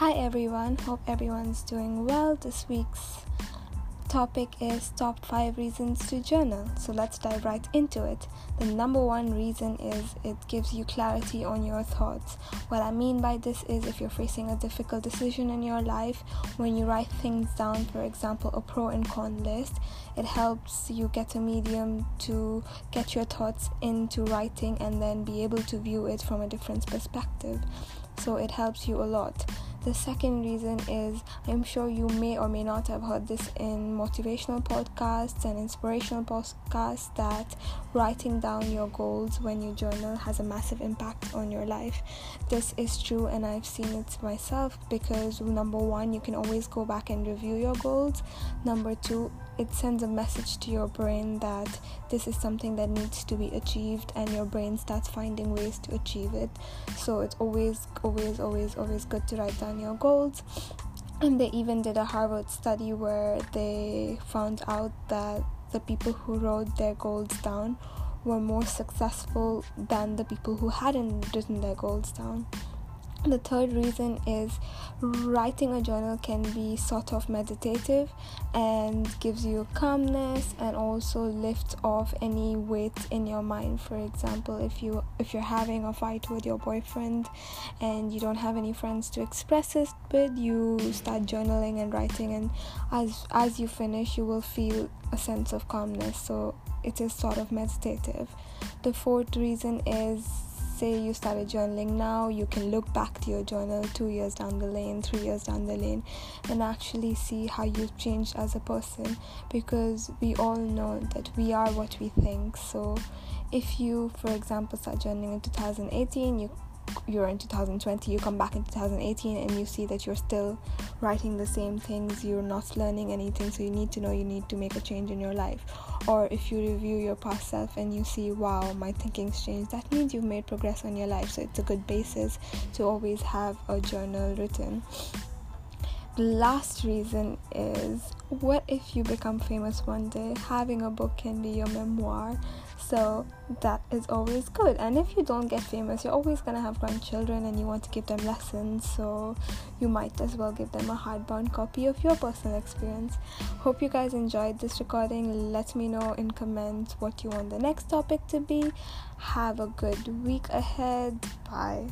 Hi everyone, hope everyone's doing well. This week's topic is top 5 reasons to journal. So let's dive right into it. The number one reason is it gives you clarity on your thoughts. What I mean by this is if you're facing a difficult decision in your life, when you write things down, for example, a pro and con list, it helps you get a medium to get your thoughts into writing and then be able to view it from a different perspective. So it helps you a lot. The second reason is I'm sure you may or may not have heard this in motivational podcasts and inspirational podcasts that writing down your goals when you journal has a massive impact on your life. This is true, and I've seen it myself because number one, you can always go back and review your goals. Number two, it sends a message to your brain that this is something that needs to be achieved and your brain starts finding ways to achieve it so it's always always always always good to write down your goals and they even did a harvard study where they found out that the people who wrote their goals down were more successful than the people who hadn't written their goals down the third reason is writing a journal can be sort of meditative and gives you calmness and also lifts off any weight in your mind. For example if you if you're having a fight with your boyfriend and you don't have any friends to express it with you start journaling and writing and as as you finish you will feel a sense of calmness. So it is sort of meditative. The fourth reason is say you started journaling now, you can look back to your journal two years down the lane, three years down the lane, and actually see how you've changed as a person because we all know that we are what we think. So, if you, for example, start journaling in 2018, you you're in 2020 you come back in 2018 and you see that you're still writing the same things you're not learning anything so you need to know you need to make a change in your life. Or if you review your past self and you see wow my thinking's changed that means you've made progress on your life. So it's a good basis to always have a journal written last reason is what if you become famous one day having a book can be your memoir? So that is always good. And if you don't get famous you're always to have grandchildren and you want to give them lessons so you might as well give them a hardbound copy of your personal experience. Hope you guys enjoyed this recording. Let me know in comments what you want the next topic to be. Have a good week ahead. Bye